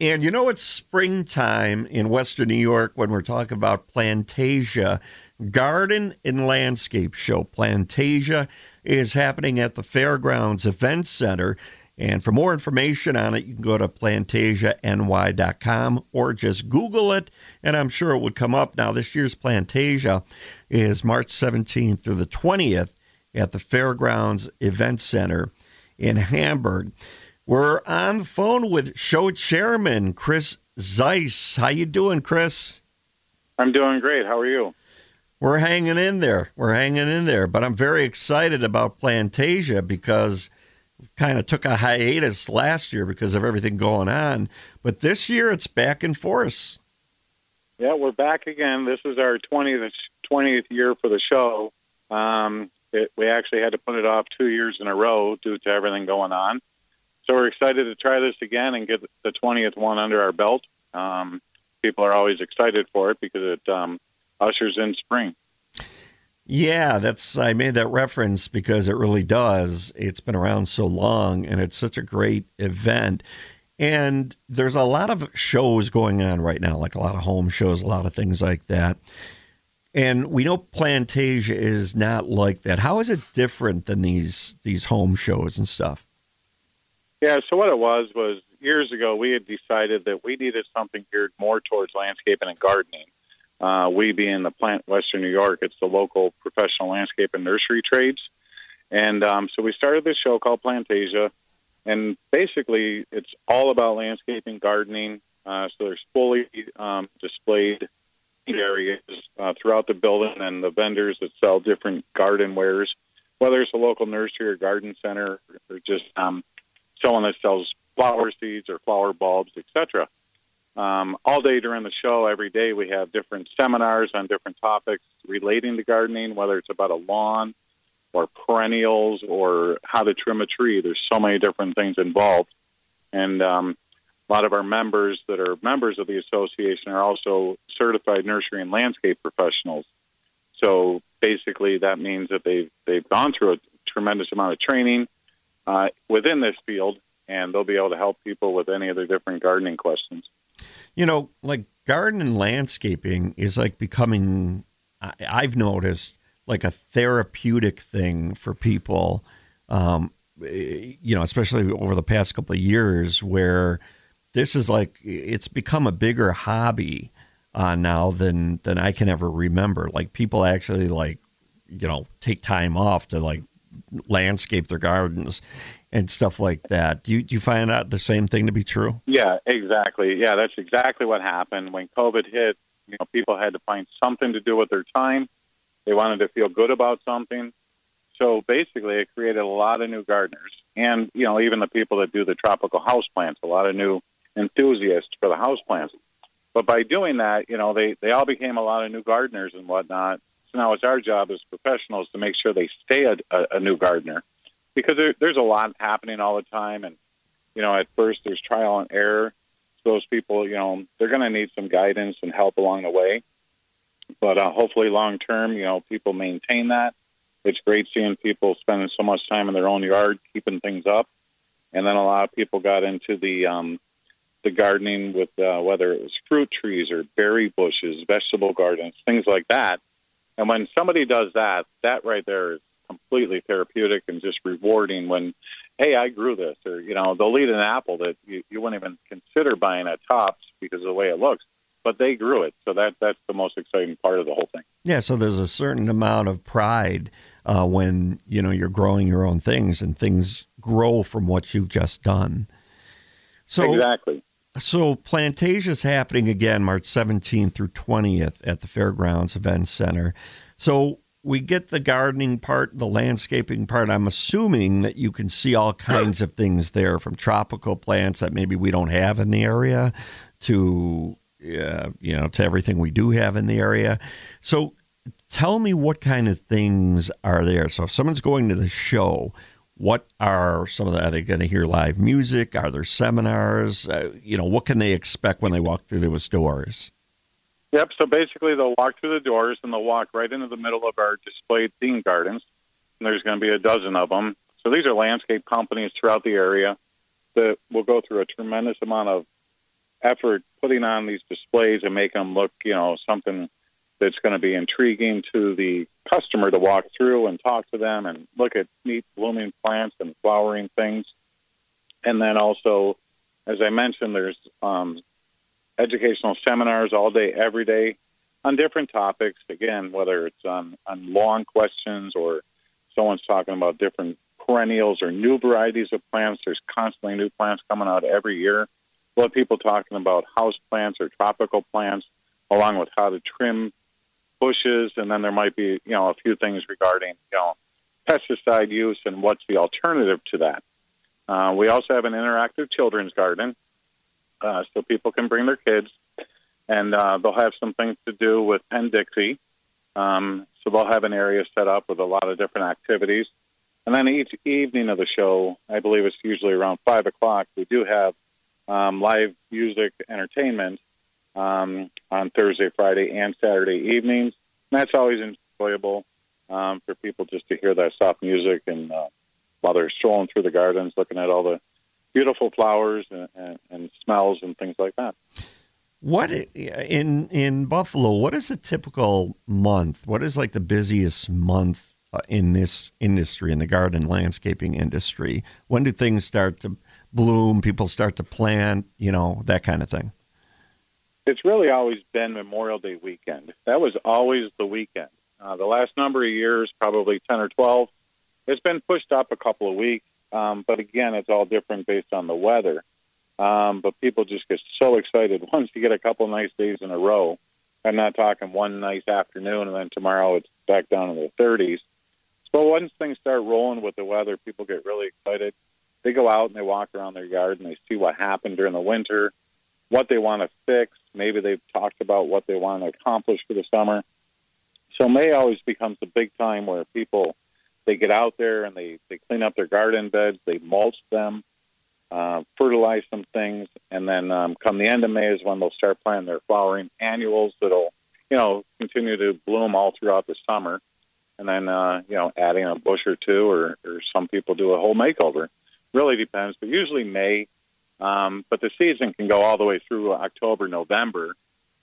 And you know, it's springtime in Western New York when we're talking about Plantasia Garden and Landscape Show. Plantasia is happening at the Fairgrounds Event Center. And for more information on it, you can go to plantasiany.com or just Google it, and I'm sure it would come up. Now, this year's Plantasia is March 17th through the 20th at the Fairgrounds Event Center in Hamburg. We're on the phone with show chairman Chris Zeiss. How you doing, Chris? I'm doing great. How are you? We're hanging in there. We're hanging in there. But I'm very excited about Plantasia because kind of took a hiatus last year because of everything going on. But this year it's back in force. Yeah, we're back again. This is our 20th 20th year for the show. Um, it, we actually had to put it off two years in a row due to everything going on. So we're excited to try this again and get the 20th one under our belt. Um, people are always excited for it because it um, ushers in spring. Yeah, that's I made that reference because it really does. It's been around so long and it's such a great event. And there's a lot of shows going on right now, like a lot of home shows, a lot of things like that. And we know Plantasia is not like that. How is it different than these these home shows and stuff? Yeah, so what it was was years ago we had decided that we needed something geared more towards landscaping and gardening. Uh, we being the plant Western New York, it's the local professional landscape and nursery trades. And um, so we started this show called Plantasia, and basically it's all about landscaping, gardening. Uh, so there's fully um, displayed areas uh, throughout the building, and the vendors that sell different garden wares, whether it's a local nursery or garden center, or just um, someone that sells flower seeds or flower bulbs, etc. Um, all day during the show, every day, we have different seminars on different topics relating to gardening, whether it's about a lawn or perennials or how to trim a tree. There's so many different things involved. And um, a lot of our members that are members of the association are also certified nursery and landscape professionals. So basically, that means that they've, they've gone through a tremendous amount of training uh, within this field, and they'll be able to help people with any of their different gardening questions. You know, like garden and landscaping is like becoming, I've noticed, like a therapeutic thing for people. Um, you know, especially over the past couple of years, where this is like it's become a bigger hobby uh, now than than I can ever remember. Like people actually like you know take time off to like landscape their gardens and stuff like that. Do you, do you find that the same thing to be true? Yeah, exactly. Yeah, that's exactly what happened when COVID hit. You know, people had to find something to do with their time. They wanted to feel good about something. So basically, it created a lot of new gardeners, and you know, even the people that do the tropical house plants, a lot of new enthusiasts for the house plants. But by doing that, you know, they they all became a lot of new gardeners and whatnot. So now it's our job as professionals to make sure they stay a, a new gardener because there, there's a lot happening all the time. And, you know, at first there's trial and error. So those people, you know, they're going to need some guidance and help along the way. But uh, hopefully, long term, you know, people maintain that. It's great seeing people spending so much time in their own yard, keeping things up. And then a lot of people got into the um, the gardening with uh, whether it was fruit trees or berry bushes, vegetable gardens, things like that. And when somebody does that, that right there is completely therapeutic and just rewarding when, hey, I grew this, or, you know, they'll eat an apple that you, you wouldn't even consider buying at Tops because of the way it looks, but they grew it. So that that's the most exciting part of the whole thing. Yeah, so there's a certain amount of pride uh, when, you know, you're growing your own things and things grow from what you've just done. So Exactly. So Plantasia is happening again March 17th through 20th at the Fairgrounds Event Center. So we get the gardening part, the landscaping part. I'm assuming that you can see all kinds of things there, from tropical plants that maybe we don't have in the area, to uh, you know, to everything we do have in the area. So, tell me what kind of things are there. So, if someone's going to the show, what are some of the? Are they going to hear live music? Are there seminars? Uh, you know, what can they expect when they walk through those doors? Yep. So basically, they'll walk through the doors and they'll walk right into the middle of our displayed theme gardens. And there's going to be a dozen of them. So these are landscape companies throughout the area that will go through a tremendous amount of effort putting on these displays and make them look, you know, something that's going to be intriguing to the customer to walk through and talk to them and look at neat blooming plants and flowering things. And then also, as I mentioned, there's um, educational seminars all day, every day on different topics. Again, whether it's on, on lawn questions or someone's talking about different perennials or new varieties of plants. There's constantly new plants coming out every year. We'll have people talking about house plants or tropical plants, along with how to trim bushes, and then there might be you know a few things regarding you know pesticide use and what's the alternative to that. Uh, we also have an interactive children's garden uh, so people can bring their kids, and uh, they'll have some things to do with Penn Dixie. Um, so they'll have an area set up with a lot of different activities. And then each evening of the show, I believe it's usually around five o'clock, we do have um, live music entertainment um, on Thursday, Friday, and Saturday evenings. And that's always enjoyable um, for people just to hear that soft music and uh, while they're strolling through the gardens, looking at all the beautiful flowers and, and, and smells and things like that. What in in Buffalo? What is a typical month? What is like the busiest month uh, in this industry, in the garden landscaping industry? When do things start to bloom? People start to plant, you know, that kind of thing. It's really always been Memorial Day weekend. That was always the weekend. Uh, the last number of years, probably ten or twelve, it's been pushed up a couple of weeks. Um, but again, it's all different based on the weather. Um, but people just get so excited once you get a couple nice days in a row. I'm not talking one nice afternoon and then tomorrow it's back down in the 30s. So once things start rolling with the weather, people get really excited. They go out and they walk around their yard and they see what happened during the winter, what they want to fix. Maybe they've talked about what they want to accomplish for the summer. So May always becomes the big time where people they get out there and they, they clean up their garden beds, they mulch them, uh, fertilize some things, and then um, come the end of May is when they'll start planting their flowering annuals that'll, you know, continue to bloom all throughout the summer. And then, uh, you know, adding a bush or two, or, or some people do a whole makeover. Really depends, but usually May. Um, but the season can go all the way through October, November,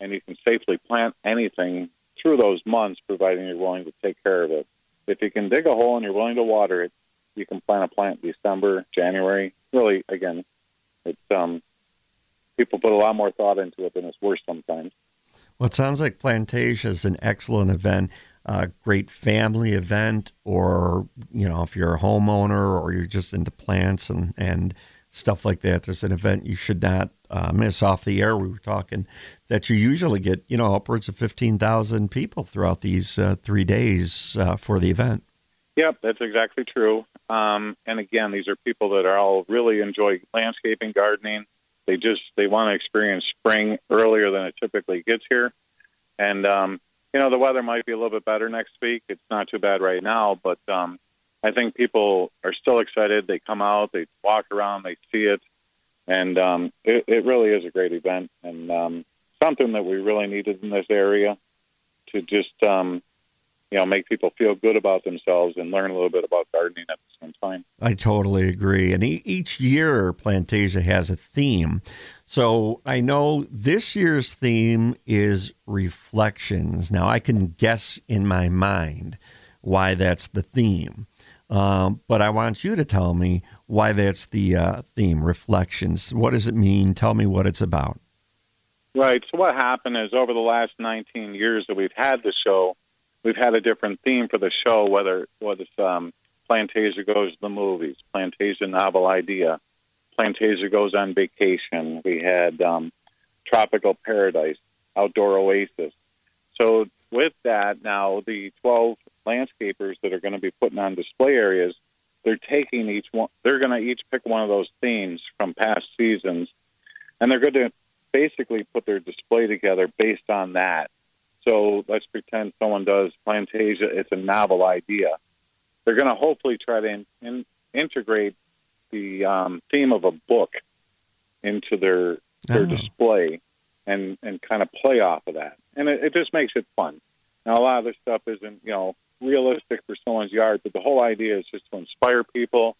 and you can safely plant anything through those months, providing you're willing to take care of it. If you can dig a hole and you're willing to water it, you can plant a plant December, January. Really, again, it's um, people put a lot more thought into it than it's worth sometimes. Well, it sounds like Plantasia is an excellent event, a great family event, or you know, if you're a homeowner or you're just into plants and and stuff like that. There's an event you should not uh, miss off the air. We were talking that you usually get, you know, upwards of 15,000 people throughout these uh, three days uh, for the event. Yep, that's exactly true. Um, and again, these are people that are all really enjoy landscaping, gardening. They just they want to experience spring earlier than it typically gets here. And um, you know, the weather might be a little bit better next week. It's not too bad right now, but um, I think people are still excited. They come out, they walk around, they see it, and um, it, it really is a great event and um, something that we really needed in this area to just um, you know make people feel good about themselves and learn a little bit about gardening at the same time. I totally agree. And e- each year, Plantasia has a theme. So I know this year's theme is reflections. Now I can guess in my mind why that's the theme. Um, but I want you to tell me why that's the uh, theme, reflections. What does it mean? Tell me what it's about. Right. So what happened is over the last 19 years that we've had the show, we've had a different theme for the show, whether whether it's um, Plantasia goes to the movies, Plantasia novel idea, Plantasia goes on vacation. We had um, tropical paradise, outdoor oasis. So with that, now the 12 landscapers that are going to be putting on display areas, they're taking each one. They're going to each pick one of those themes from past seasons, and they're going to basically put their display together based on that. So let's pretend someone does Plantasia. It's a novel idea. They're going to hopefully try to in, in, integrate the um, theme of a book into their their oh. display and and kind of play off of that, and it, it just makes it fun. Now, a lot of this stuff isn't you know realistic for someone's yard, but the whole idea is just to inspire people,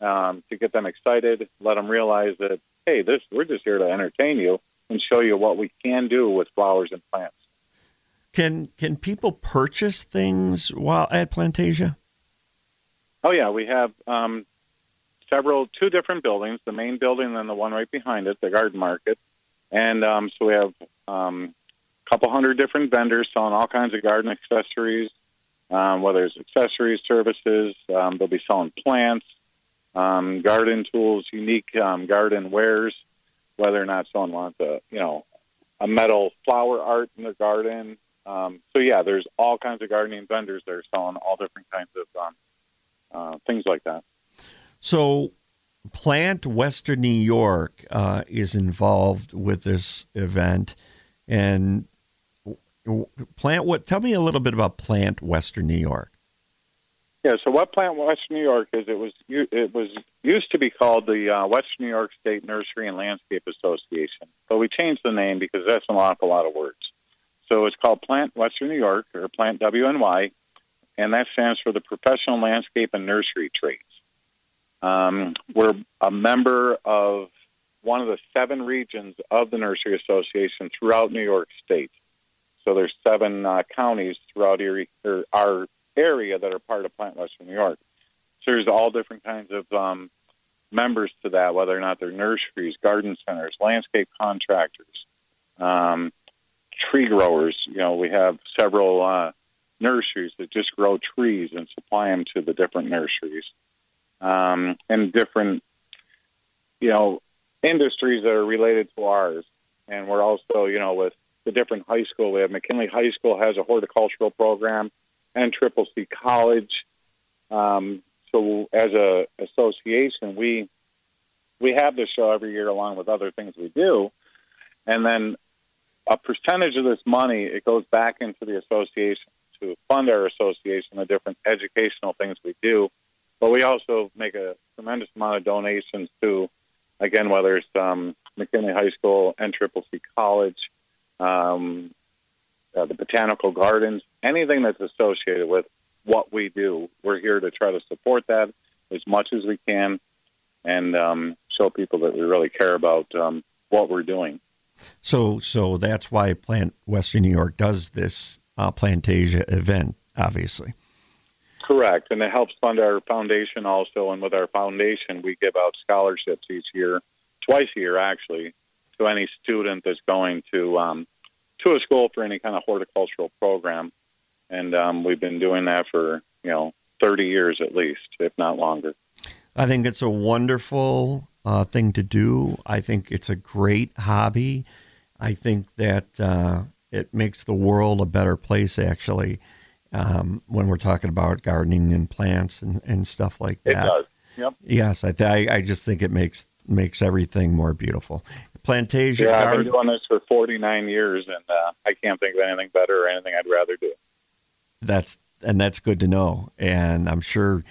um, to get them excited, let them realize that hey, this we're just here to entertain you and show you what we can do with flowers and plants. Can can people purchase things while at Plantasia? Oh yeah, we have um, several, two different buildings. The main building and the one right behind it, the garden market, and um, so we have um, a couple hundred different vendors selling all kinds of garden accessories, um, whether it's accessories, services. Um, they'll be selling plants, um, garden tools, unique um, garden wares. Whether or not someone wants a, you know, a metal flower art in their garden. Um, so yeah, there's all kinds of gardening vendors that are selling all different kinds of um, uh, things like that. So, Plant Western New York uh, is involved with this event, and Plant. What? Tell me a little bit about Plant Western New York. Yeah. So, what Plant Western New York is? It was it was used to be called the uh, Western New York State Nursery and Landscape Association, but we changed the name because that's an awful lot of words. So it's called Plant Western New York or Plant WNY, and that stands for the Professional Landscape and Nursery Trades. Um, we're a member of one of the seven regions of the Nursery Association throughout New York State. So there's seven uh, counties throughout Erie, or our area that are part of Plant Western New York. So there's all different kinds of um, members to that, whether or not they're nurseries, garden centers, landscape contractors, um, tree growers. You know, we have several uh, nurseries that just grow trees and supply them to the different nurseries um, and different, you know, industries that are related to ours. And we're also, you know, with the different high school. We have McKinley High School has a horticultural program, and Triple C College. Um, so as a association, we we have this show every year along with other things we do, and then a percentage of this money it goes back into the association to fund our association, the different educational things we do, but we also make a tremendous amount of donations to, again, whether it's um, McKinley High School and Triple C College, um, uh, the botanical gardens, anything that's associated with what we do. We're here to try to support that as much as we can and um, show people that we really care about um, what we're doing. So, so that's why Plant Western New York does this uh, Plantasia event, obviously. Correct, and it helps fund our foundation also. And with our foundation, we give out scholarships each year, twice a year actually, to any student that's going to um, to a school for any kind of horticultural program. And um, we've been doing that for you know 30 years at least, if not longer. I think it's a wonderful uh, thing to do. I think it's a great hobby. I think that uh, it makes the world a better place, actually um, when we're talking about gardening and plants and, and stuff like that. It does. Yep. Yes, I, th- I just think it makes makes everything more beautiful. Plantasia. Yeah, I've been doing this for 49 years, and uh, I can't think of anything better or anything I'd rather do. That's and that's good to know, and I'm sure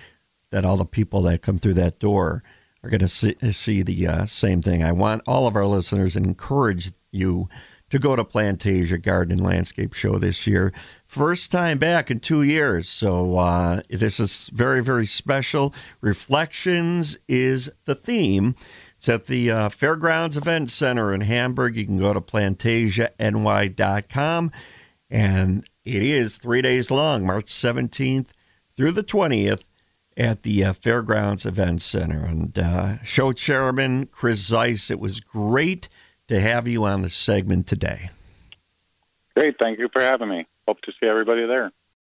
that all the people that come through that door are going to see, see the uh, same thing. I want all of our listeners and encourage you to go to Plantasia Garden and Landscape Show this year. First time back in two years. So uh, this is very, very special. Reflections is the theme. It's at the uh, Fairgrounds Event Center in Hamburg. You can go to plantasiany.com. And it is three days long, March 17th through the 20th at the uh, Fairgrounds Event Center. And uh, show chairman Chris Zeiss, it was great to have you on the segment today. Great. Thank you for having me. Hope to see everybody there.